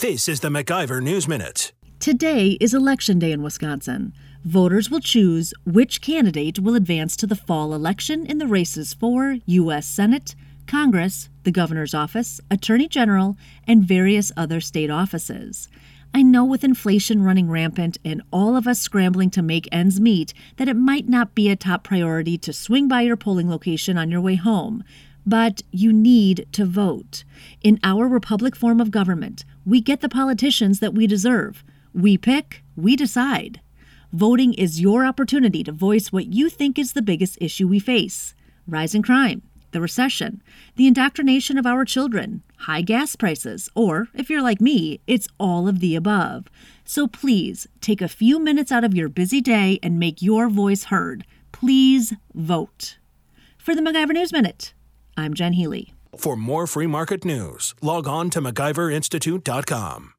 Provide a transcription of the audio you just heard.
This is the MacIver News Minute. Today is Election Day in Wisconsin. Voters will choose which candidate will advance to the fall election in the races for U.S. Senate, Congress, the Governor's Office, Attorney General, and various other state offices. I know with inflation running rampant and all of us scrambling to make ends meet that it might not be a top priority to swing by your polling location on your way home. But you need to vote. In our republic form of government, we get the politicians that we deserve. We pick, we decide. Voting is your opportunity to voice what you think is the biggest issue we face rising crime, the recession, the indoctrination of our children, high gas prices, or if you're like me, it's all of the above. So please take a few minutes out of your busy day and make your voice heard. Please vote. For the MacIver News Minute, I'm Jen Healy. For more free market news, log on to MacIverInstitute.com.